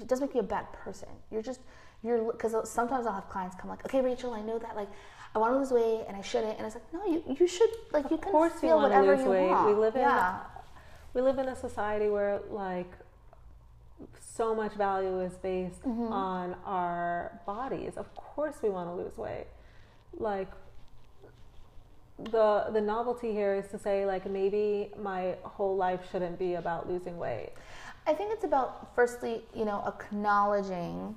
It doesn't make you a bad person. You're just you're because sometimes i'll have clients come like okay rachel i know that like i want to lose weight and i shouldn't and it's like no you, you should like you can course you feel wanna whatever lose you weight. We want live in- yeah we live in a society where like so much value is based Mm-hmm. on our bodies of course we want to lose weight like the the novelty here is to say like maybe my whole life shouldn't be about losing weight I think it's about firstly, you know, acknowledging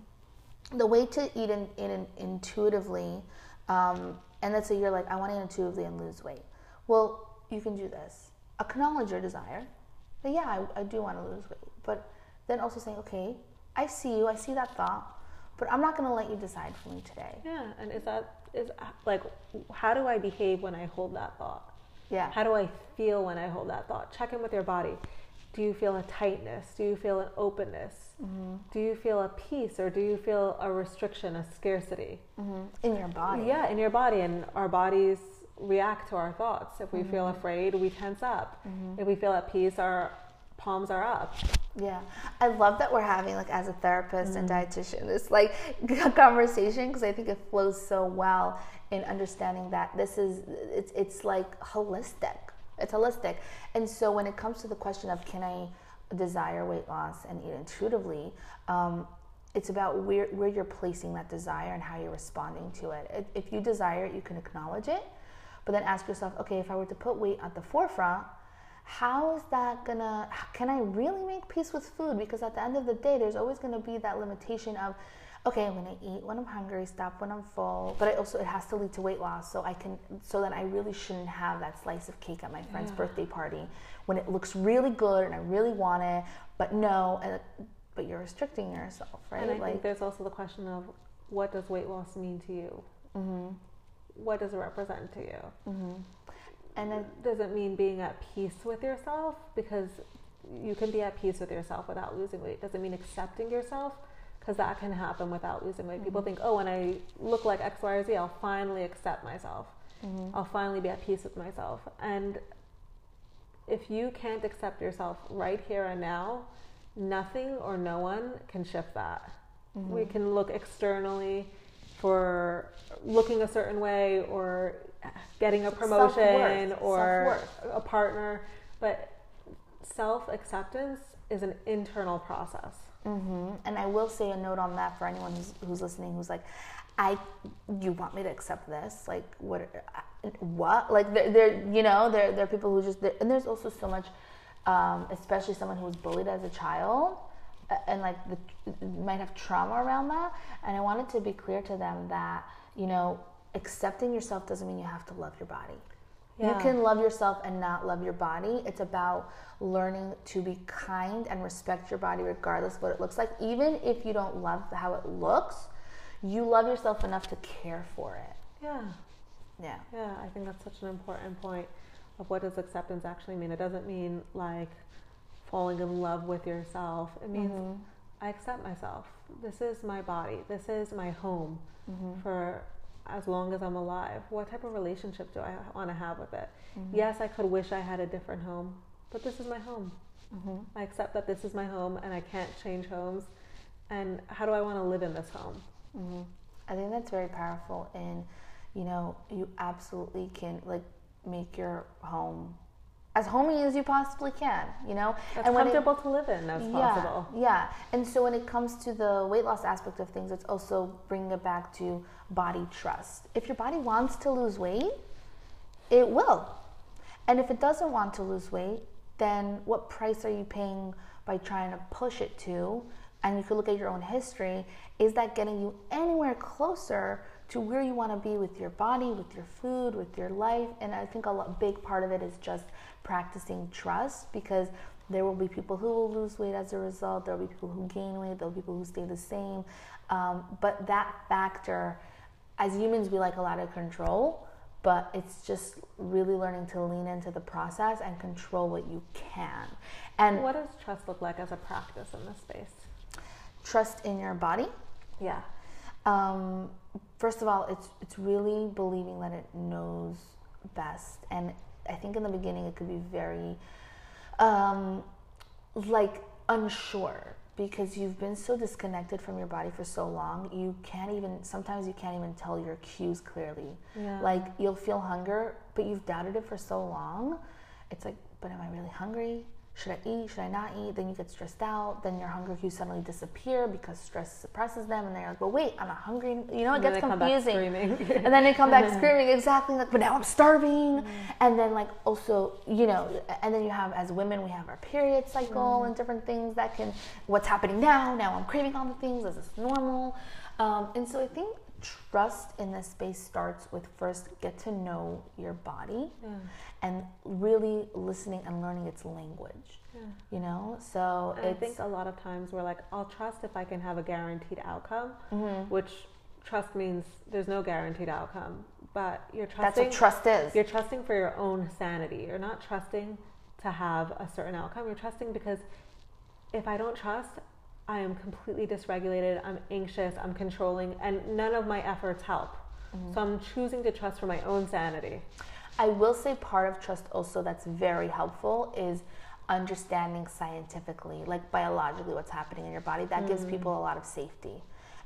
the way to eat in, in, intuitively. Um, and let's say you're like, I want to eat intuitively and lose weight. Well, you can do this. Acknowledge your desire. But yeah, I, I do want to lose weight. But then also saying, okay, I see you, I see that thought, but I'm not going to let you decide for me today. yeah and is that is like how do i behave when i hold that thought Yeah. How do I feel when I hold that thought? Check in with your body. Do you feel a tightness? Do you feel an openness? Mm-hmm. Do you feel a peace or do you feel a restriction, a scarcity? hmm In your body. Yeah, in your body. And our bodies react to our thoughts. If we feel Mm-hmm. afraid, we tense up. If we feel at peace, our palms are up. Yeah, I love that we're having like as a therapist and dietitian this like *laughs* conversation because I think it flows so well in understanding that this is it's it's like holistic. It's holistic, and so when it comes to the question of can I desire weight loss and eat intuitively, um, it's about where where you're placing that desire and how you're responding to it. If- you desire it, you can acknowledge it, but then ask yourself, okay, if I were to put weight at the forefront, how is that gonna can i really make peace with food because at the end of the day there's always gonna be that limitation of okay i'm gonna eat when i'm hungry stop when i'm full but I also it has to lead to weight loss so i can so that i really shouldn't have that slice of cake at my friend's birthday party when it looks really good and i really want it but no and but you're restricting yourself right And I think there's also the question of what does weight loss mean to you? Mm-hmm. What does it represent to you? and then does it mean being at peace with yourself because you can be at peace with yourself without losing weight does it mean accepting yourself because that can happen without losing weight. People think, oh, when I look like X, Y, or Z, I'll finally accept myself. Mm-hmm. I'll finally be at peace with myself. And if you can't accept yourself right here and now, nothing or no one can shift that. Mm-hmm. We can look externally for looking a certain way or getting a promotion Self-worth. or Self-worth. a partner, but self acceptance is an internal process. Hmm And I will say a note on that for anyone who's, who's listening who's like, I, you want me to accept this? Like, what? What? Like, there, there you know, there, there are people who just, and there's also so much, um, especially someone who was bullied as a child, uh, and like the might have trauma around that. And I wanted to be clear to them that you know, accepting yourself doesn't mean you have to love your body. You can love yourself and not love your body. It's about learning to be kind and respect your body regardless of what it looks like. Even if you don't love how it looks, you love yourself enough to care for it. Yeah. Yeah. Yeah, I think that's such an important point of what does acceptance actually mean. It doesn't mean like falling in love with yourself. It means Mhm. I accept myself. This is my body. This is my home Mhm. for as long as I'm alive. What type of relationship do I want to have with it? Mhm. Yes, I could wish I had a different home, but this is my home. Mhm. I accept that this is my home and I can't change homes. And how do I want to live in this home? hmm I think that's very powerful. And you know, you absolutely can like make your home as homey as you possibly can. You know, That's when it- comfortable to live in as possible. Yeah, yeah. And so when it comes to the weight loss aspect of things, it's also bringing it back to body trust. If your body wants to lose weight, it will. And if it doesn't want to lose weight, then what price are you paying by trying to push it to? And you could look at your own history. Is that getting you anywhere closer to where you want to be with your body, with your food, with your life? And I think a lot, big part of it is just practicing trust because there will be people who will lose weight as a result. There will be people who gain weight. There will be people who stay the same. Um, but that factor, as humans, we like a lot of control but it's just really learning to lean into the process and control what you can. And What does trust look like as a practice in this space? trust in your body. Yeah. Um, first of all, it's it's really believing that it knows best. And I think in the beginning it could be very um, like unsure because you've been so disconnected from your body for so long you can't even sometimes you can't even tell your cues clearly. Yeah. like you'll feel hunger but you've doubted it for so long. It's like but am i really hungry should i eat? Should i not eat? Then you get stressed out. Then your hunger cues suddenly disappear because stress suppresses them and then you're like but wait i'm not hungry. You know it And gets they come back confusing. and then they come back *laughs* screaming exactly like but now i'm starving. And then like also you know and then you have as women we have our period cycle and different things that can what's happening now now i'm craving all the things is this normal? Um, and so i think trust in this space starts with first get to know your body Yeah. and really listening and learning its language Yeah. you know so I think a lot of times we're like, I'll trust if I can have a guaranteed outcome, Mhm. which trust means there's no guaranteed outcome. But you're that's trusting what trust is you're trusting for your own sanity. You're not trusting to have a certain outcome. You're trusting because if I don't trust, I am completely dysregulated, I'm anxious, I'm controlling, and none of my efforts help. Mm-hmm. So I'm choosing to trust for my own sanity. I will say part of trust also that's very helpful is understanding scientifically, like biologically, what's happening in your body. That gives people mm. a lot of safety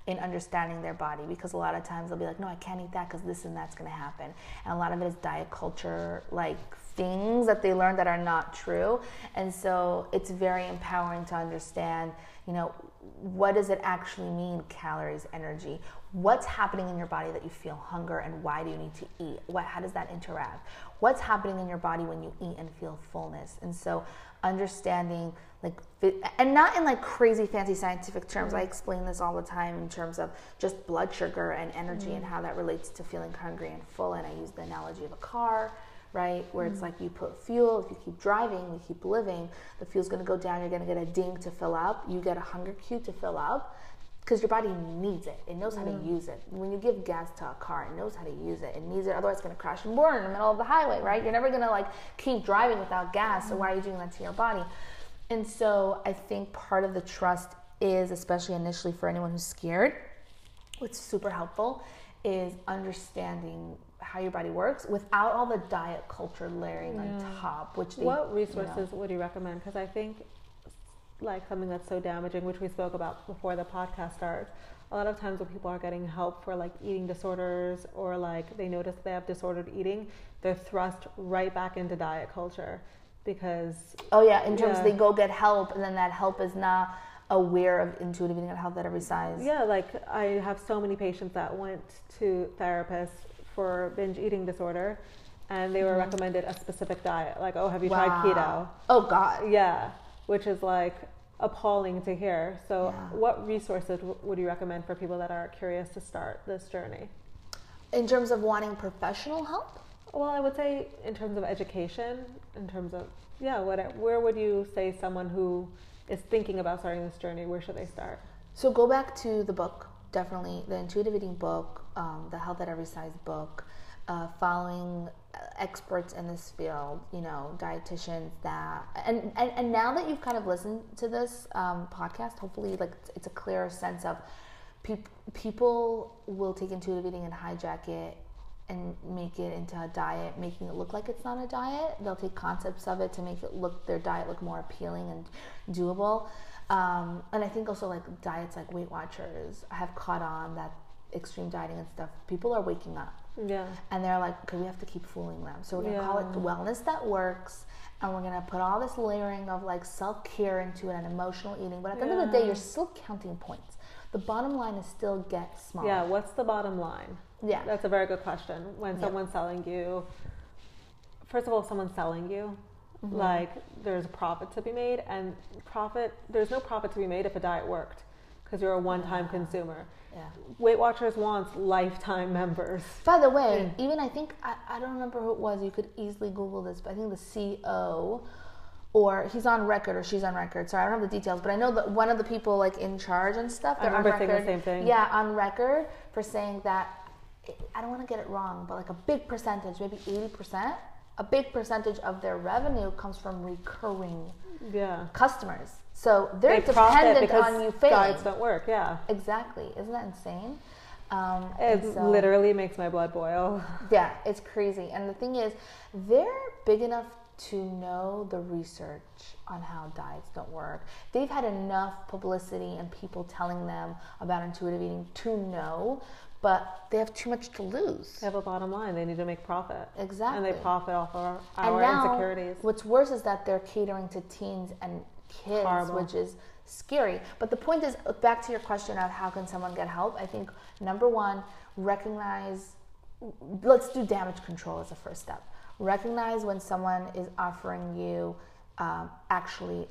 in understanding their body because a lot of times they'll be like, no, I can't eat that because this and that's going to happen. And a lot of it is diet culture, like things that they learn that are not true. And so it's very empowering to understand, you know, what does it actually mean calories energy? What's happening in your body that you feel hunger and why do you need to eat? What how does that interact? What's happening in your body when you eat and feel fullness? And so understanding like and not in like crazy fancy scientific terms. I explain this all the time in terms of just blood sugar and energy and mm. how that relates to feeling hungry and full. And i use the analogy of a car right? Where it's mm-hmm. like you put fuel, if you keep driving, you keep living, the fuel's gonna go down, you're gonna get a ding to fill up, you get a hunger cue to fill up, because your body needs it. It knows how to mm-hmm. use it. When you give gas to a car, it knows how to use it. It needs it, otherwise it's gonna crash and burn in the middle of the highway, right? You're never gonna like keep driving without gas, so mm-hmm. why are you doing that to your body? And so I think part of the trust is, especially initially for anyone who's scared, what's super helpful is understanding how your body works without all the diet culture layering Yeah. on top. Which they, what you know- resources would you recommend? Because I think, like something that's so damaging, which we spoke about before the podcast starts. A lot of times when people are getting help for like eating disorders or like they notice they have disordered eating, they're thrust right back into diet culture because Oh yeah, in terms Yeah. they go get help, and then that help is not aware of intuitive eating and health at every size. Yeah, like I have so many patients that went to therapists for binge eating disorder and they were Mhm. recommended a specific diet. Like, oh, have you Wow. tried keto? Oh God. Yeah, which is like appalling to hear. So, Yeah. what resources w- would you recommend for people that are curious to start this journey? In terms of wanting professional help, Well, I would say in terms of education, in terms of yeah, what where would you say someone who is thinking about starting this journey, where should they start? so go back to the book. Definitely the intuitive eating book, um, the health at every size book. Uh, following uh, experts in this field, you know, dietitians that, and, and, and now that you've kind of listened to this um, podcast, hopefully, like it's, a clearer sense of peop- people will take intuitive eating and hijack it and make it into a diet, making it look like it's not a diet. They'll take concepts of it to make it look their diet look more appealing and doable. Um, and I think also like diets like Weight Watchers have caught on that extreme dieting and stuff. People are waking up Yeah, and they're like, okay, we have to keep fooling them. So we're gonna call it Yeah. wellness that works, and we're gonna put all this layering of like self care into it and emotional eating. But at the end of the day, you're still counting points. The bottom line is still get smaller. yeah. What's the bottom line? Yeah. That's a very good question. When Yeah. someone's selling you, first of all, if someone's selling you, Mhm. like there's a profit to be made, and profit there's no profit to be made if a diet worked, because you're a one-time Yeah. consumer. yeah. Weight Watchers wants lifetime members. By the way, even I think I, I don't remember who it was. You could easily Google this, but I think the CEO or he's on record or she's on record. Sorry, I don't have the details, but I know that one of the people like in charge and stuff. I They're on remember saying record. the same thing. Yeah, on record for saying that. I don't want to get it wrong, but like a big percentage, maybe eighty percent, a big percentage of their revenue comes from recurring Yeah. customers. So they're they dependent on you failing. diets don't work. Yeah. Exactly. Isn't that insane? Um, It so- literally makes my blood boil. *laughs* yeah, it's crazy. And the thing is, they're big enough to know the research on how diets don't work. They've had enough publicity and people telling them about intuitive eating to know, but they have too much to lose. They have a bottom line. They need to make profit. Exactly. And they profit off of our, and our now, insecurities. what's worse is that they're catering to teens and kids, Horrible. which is scary. But the point is, back to your question of how can someone get help? I think number one, recognize. Let's do damage control as a first step. Recognize when someone is offering you um, actually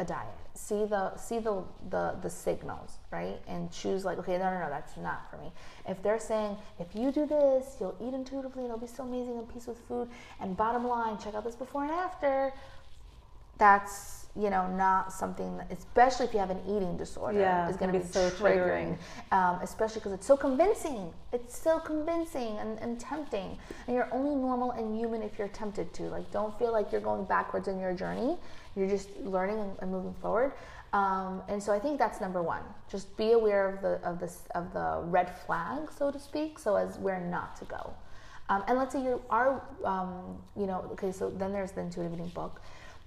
a diet. See the see the, the the signals, right? And choose like, okay, no, no, no, that's not for me. If they're saying, if you do this, you'll eat intuitively, and it'll be so amazing and peace with food. And bottom line, check out this before and after. That's you know not something, that, especially if you have an eating disorder, Yeah, is going to be be so triggering. Um, especially because it's so convincing. It's so convincing and, and tempting. And you're only normal and human if you're tempted to. Like, don't feel like you're going backwards in your journey. You're just learning and, and moving forward. Um, and so I think that's number one. Just be aware of the of this of the red flag, so to speak, so as where not to go. Um, and let's say you are, um, you know, okay. So then there's the intuitive eating book.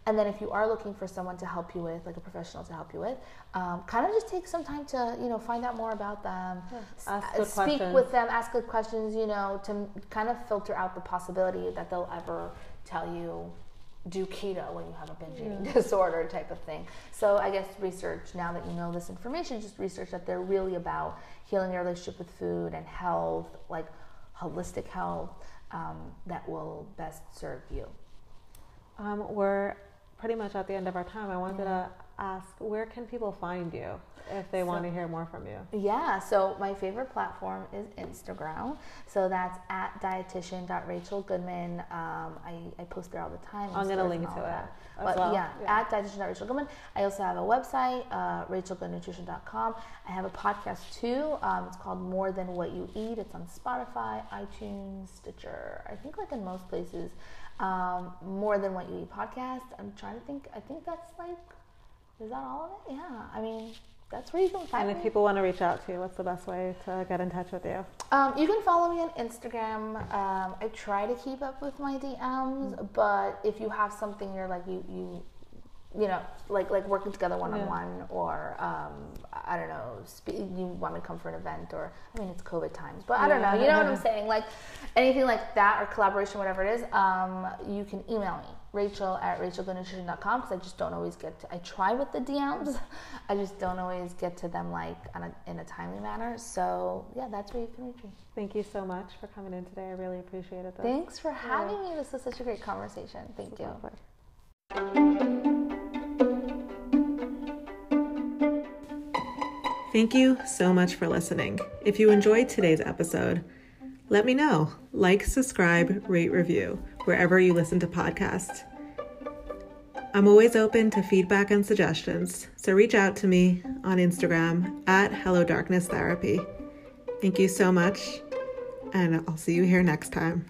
And then if you are looking for someone to help you with, like a professional to help you with, um, kind of just take some time to, you know, find out more about them, s- ask uh, speak questions. with them, ask good questions, you know, to m- kind of filter out the possibility that they'll ever tell you do keto when you have a binge eating *laughs* disorder type of thing. So I guess research now that you know this information, just research that they're really about healing your relationship with food and health, like holistic health, um, that will best serve you. Um, we're pretty much at the end of our time. I wanted to ask, where can people find you if they want to hear more from you? Yeah, so my favorite platform is Instagram. So that's at dietitian.rachelgoodman. Um, I, I post there all the time. I'm gonna link to it that. as But well. yeah, Yeah. at dietitian.rachelgoodman. I also have a website, uh, rachelgoodnutrition.com. I have a podcast too. Um, it's called More Than What You Eat. It's on Spotify, iTunes, Stitcher. I think like in most places. Um, More Than What You Eat podcast. I'm trying to think. I think that's like, is that all of it? Yeah. I mean, that's where you can find And if people want to reach out to you, what's the best way to get in touch with you? Um, you can follow me on Instagram. Um, I try to keep up with my DMs, but if you have something you're like you you you know like like working together one on one, or um, I don't know, spe- you want me to come for an event, or I mean it's COVID times, but I don't know. You know what I'm saying? Like anything like that or collaboration, whatever it is. Um, you can email me. Rachel at rachelgoodnutrition.com because I just don't always get to. I try with the DMs, *laughs* I just don't always get to them like on a, in a timely manner. So yeah, that's where you can reach me. Thank you so much for coming in today. I really appreciated this. Thanks for having me. This was such a great conversation. Thank you. Thank you so much for listening. If you enjoyed today's episode, let me know. Like, subscribe, rate, review wherever you listen to podcasts. I'm always open to feedback and suggestions, so reach out to me on Instagram at Hello Darkness Therapy. Thank you so much, and I'll see you here next time.